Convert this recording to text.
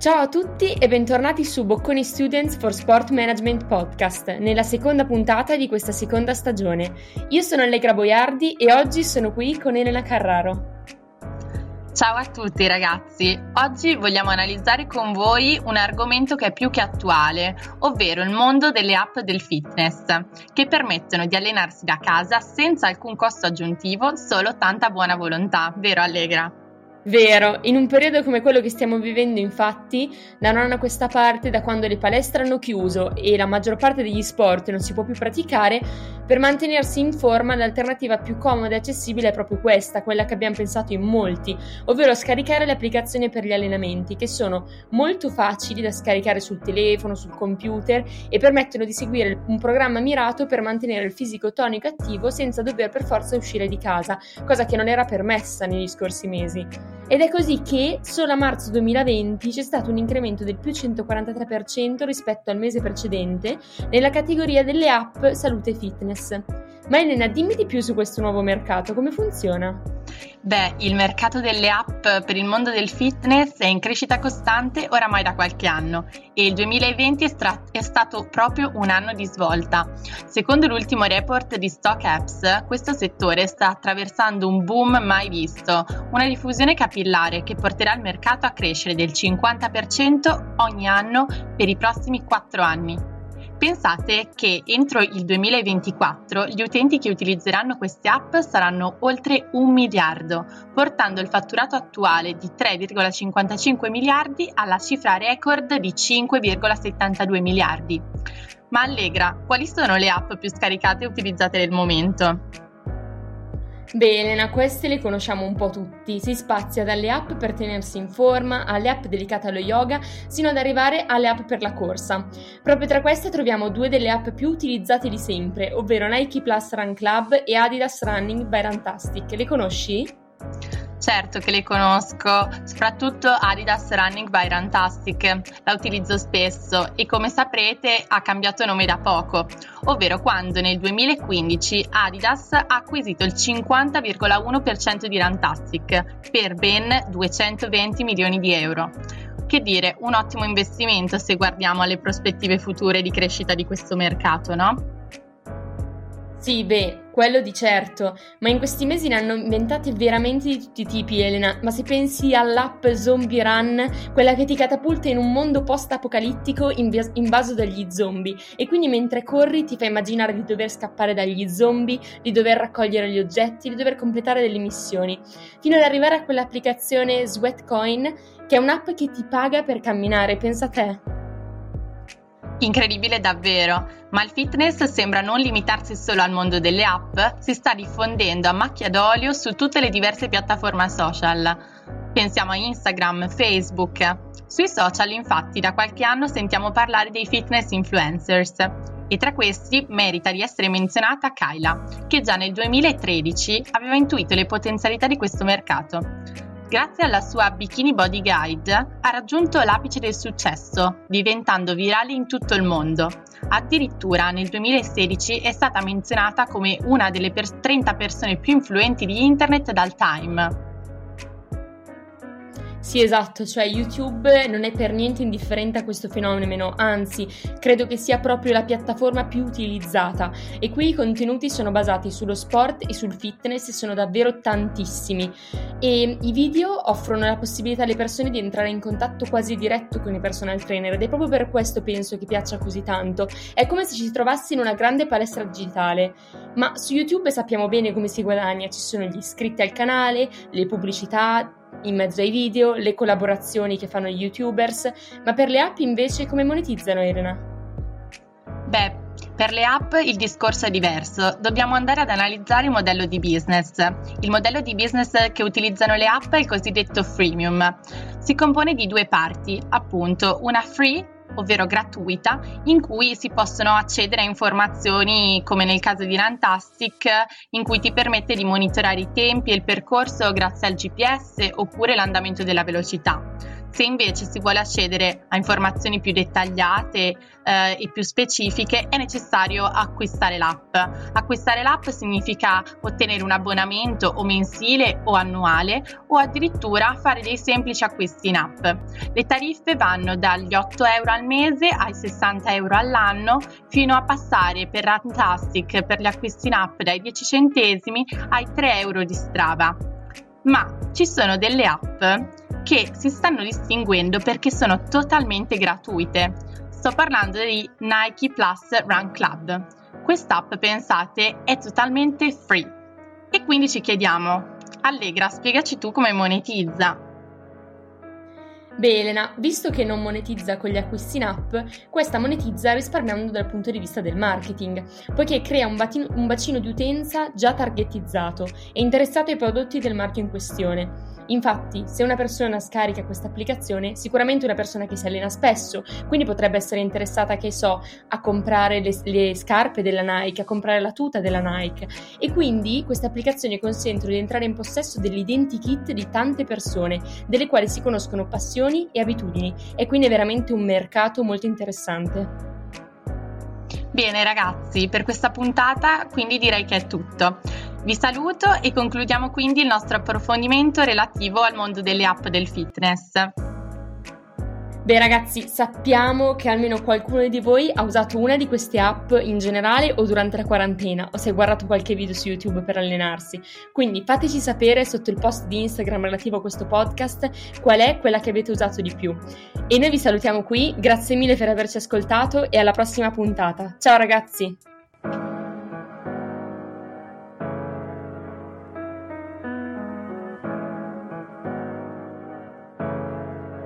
Ciao a tutti e bentornati su Bocconi Students for Sport Management Podcast, nella seconda puntata di questa seconda stagione. Io sono Allegra Boiardi e oggi sono qui con Elena Carraro. Ciao a tutti ragazzi, oggi vogliamo analizzare con voi un argomento che è più che attuale, ovvero il mondo delle app del fitness, che permettono di allenarsi da casa senza alcun costo aggiuntivo, solo tanta buona volontà, vero Allegra? Vero, in un periodo come quello che stiamo vivendo infatti, da un anno a questa parte, da quando le palestre hanno chiuso e la maggior parte degli sport non si può più praticare, per mantenersi in forma l'alternativa più comoda e accessibile è proprio questa, quella che abbiamo pensato in molti, ovvero scaricare le applicazioni per gli allenamenti, che sono molto facili da scaricare sul telefono, sul computer e permettono di seguire un programma mirato per mantenere il fisico tonico attivo senza dover per forza uscire di casa, cosa che non era permessa negli scorsi mesi. Ed è così che solo a marzo 2020 c'è stato un incremento del più 143% rispetto al mese precedente nella categoria delle app salute e fitness. Ma Elena, dimmi di più su questo nuovo mercato, come funziona? Beh, il mercato delle app per il mondo del fitness è in crescita costante oramai da qualche anno e il 2020 è, stra- è, stato proprio un anno di svolta. Secondo l'ultimo report di Stock Apps, questo settore sta attraversando un boom mai visto, una diffusione capillare che porterà il mercato a crescere del 50% ogni anno per i prossimi 4 anni. Pensate che entro il 2024 gli utenti che utilizzeranno queste app saranno oltre un miliardo, portando il fatturato attuale di 3,55 miliardi alla cifra record di 5,72 miliardi. Ma Allegra, quali sono le app più scaricate e utilizzate nel momento? Beh, Elena, queste le conosciamo un po' tutti. Si spazia dalle app per tenersi in forma, alle app dedicate allo yoga, sino ad arrivare alle app per la corsa. Proprio tra queste troviamo due delle app più utilizzate di sempre, ovvero Nike Plus Run Club e Adidas Running by Runtastic. Le conosci? Certo che le conosco, soprattutto Adidas Running by Runtastic, la utilizzo spesso e come saprete ha cambiato nome da poco, ovvero quando nel 2015 Adidas ha acquisito il 50,1% di Runtastic per ben 220 milioni di euro. Che dire, un ottimo investimento se guardiamo alle prospettive future di crescita di questo mercato, no? Sì, beh, quello di certo, ma in questi mesi ne hanno inventate veramente di tutti i tipi, Elena. Ma se pensi all'app Zombie Run, quella che ti catapulta in un mondo post-apocalittico invaso dagli zombie, e quindi mentre corri ti fa immaginare di dover scappare dagli zombie, di dover raccogliere gli oggetti, di dover completare delle missioni, fino ad arrivare a quell'applicazione Sweatcoin, che è un'app che ti paga per camminare, pensa a te. Incredibile davvero, ma il fitness sembra non limitarsi solo al mondo delle app, si sta diffondendo a macchia d'olio su tutte le diverse piattaforme social. Pensiamo a Instagram, Facebook. Sui social infatti da qualche anno sentiamo parlare dei fitness influencers e tra questi merita di essere menzionata Kyla, che già nel 2013 aveva intuito le potenzialità di questo mercato. Grazie alla sua Bikini Body Guide ha raggiunto l'apice del successo, diventando virale in tutto il mondo. Addirittura nel 2016 è stata menzionata come una delle 30 persone più influenti di Internet dal Time. Sì, esatto, cioè YouTube non è per niente indifferente a questo fenomeno, anzi, credo che sia proprio la piattaforma più utilizzata. E qui i contenuti sono basati sullo sport e sul fitness e sono davvero tantissimi. E i video offrono la possibilità alle persone di entrare in contatto quasi diretto con i personal trainer ed è proprio per questo penso che piaccia così tanto. È come se ci trovassi in una grande palestra digitale, ma su YouTube sappiamo bene come si guadagna, ci sono gli iscritti al canale, le pubblicità, in mezzo ai video, le collaborazioni che fanno gli youtubers, ma per le app invece come monetizzano Elena? Beh, per le app il discorso è diverso, dobbiamo andare ad analizzare il modello di business. Il modello di business che utilizzano le app è il cosiddetto freemium. Si compone di due parti, appunto, una free ovvero gratuita, in cui si possono accedere a informazioni come nel caso di Rantastic, in cui ti permette di monitorare i tempi e il percorso grazie al GPS oppure l'andamento della velocità. Se invece si vuole accedere a informazioni più dettagliate eh, e più specifiche è necessario acquistare l'app. Acquistare l'app significa ottenere un abbonamento o mensile o annuale o addirittura fare dei semplici acquisti in app. Le tariffe vanno dagli 8 euro al mese ai 60 euro all'anno fino a passare per Rantastic per gli acquisti in app dai 10 centesimi ai 3 euro di Strava. Ma ci sono delle app che si stanno distinguendo perché sono totalmente gratuite. Sto parlando di Nike Plus Run Club. Quest'app, pensate, è totalmente free. E quindi ci chiediamo, Allegra, spiegaci tu come monetizza. Beh Elena, visto che non monetizza con gli acquisti in app, questa monetizza risparmiando dal punto di vista del marketing, poiché crea un, batino, un bacino di utenza già targetizzato e interessato ai prodotti del marchio in questione Infatti, se una persona scarica questa applicazione, sicuramente una persona che si allena spesso, quindi potrebbe essere interessata, che so, a comprare le, le scarpe della Nike, a comprare la tuta della Nike. E quindi queste applicazioni consentono di entrare in possesso dell'identikit di tante persone, delle quali si conoscono passioni e abitudini. E quindi è veramente un mercato molto interessante. Bene ragazzi, per questa puntata quindi direi che è tutto. Vi saluto e concludiamo quindi il nostro approfondimento relativo al mondo delle app del fitness. Beh ragazzi, sappiamo che almeno qualcuno di voi ha usato una di queste app in generale o durante la quarantena o si è guardato qualche video su YouTube per allenarsi. Quindi fateci sapere sotto il post di Instagram relativo a questo podcast qual è quella che avete usato di più. E noi vi salutiamo qui, grazie mille per averci ascoltato e alla prossima puntata. Ciao ragazzi!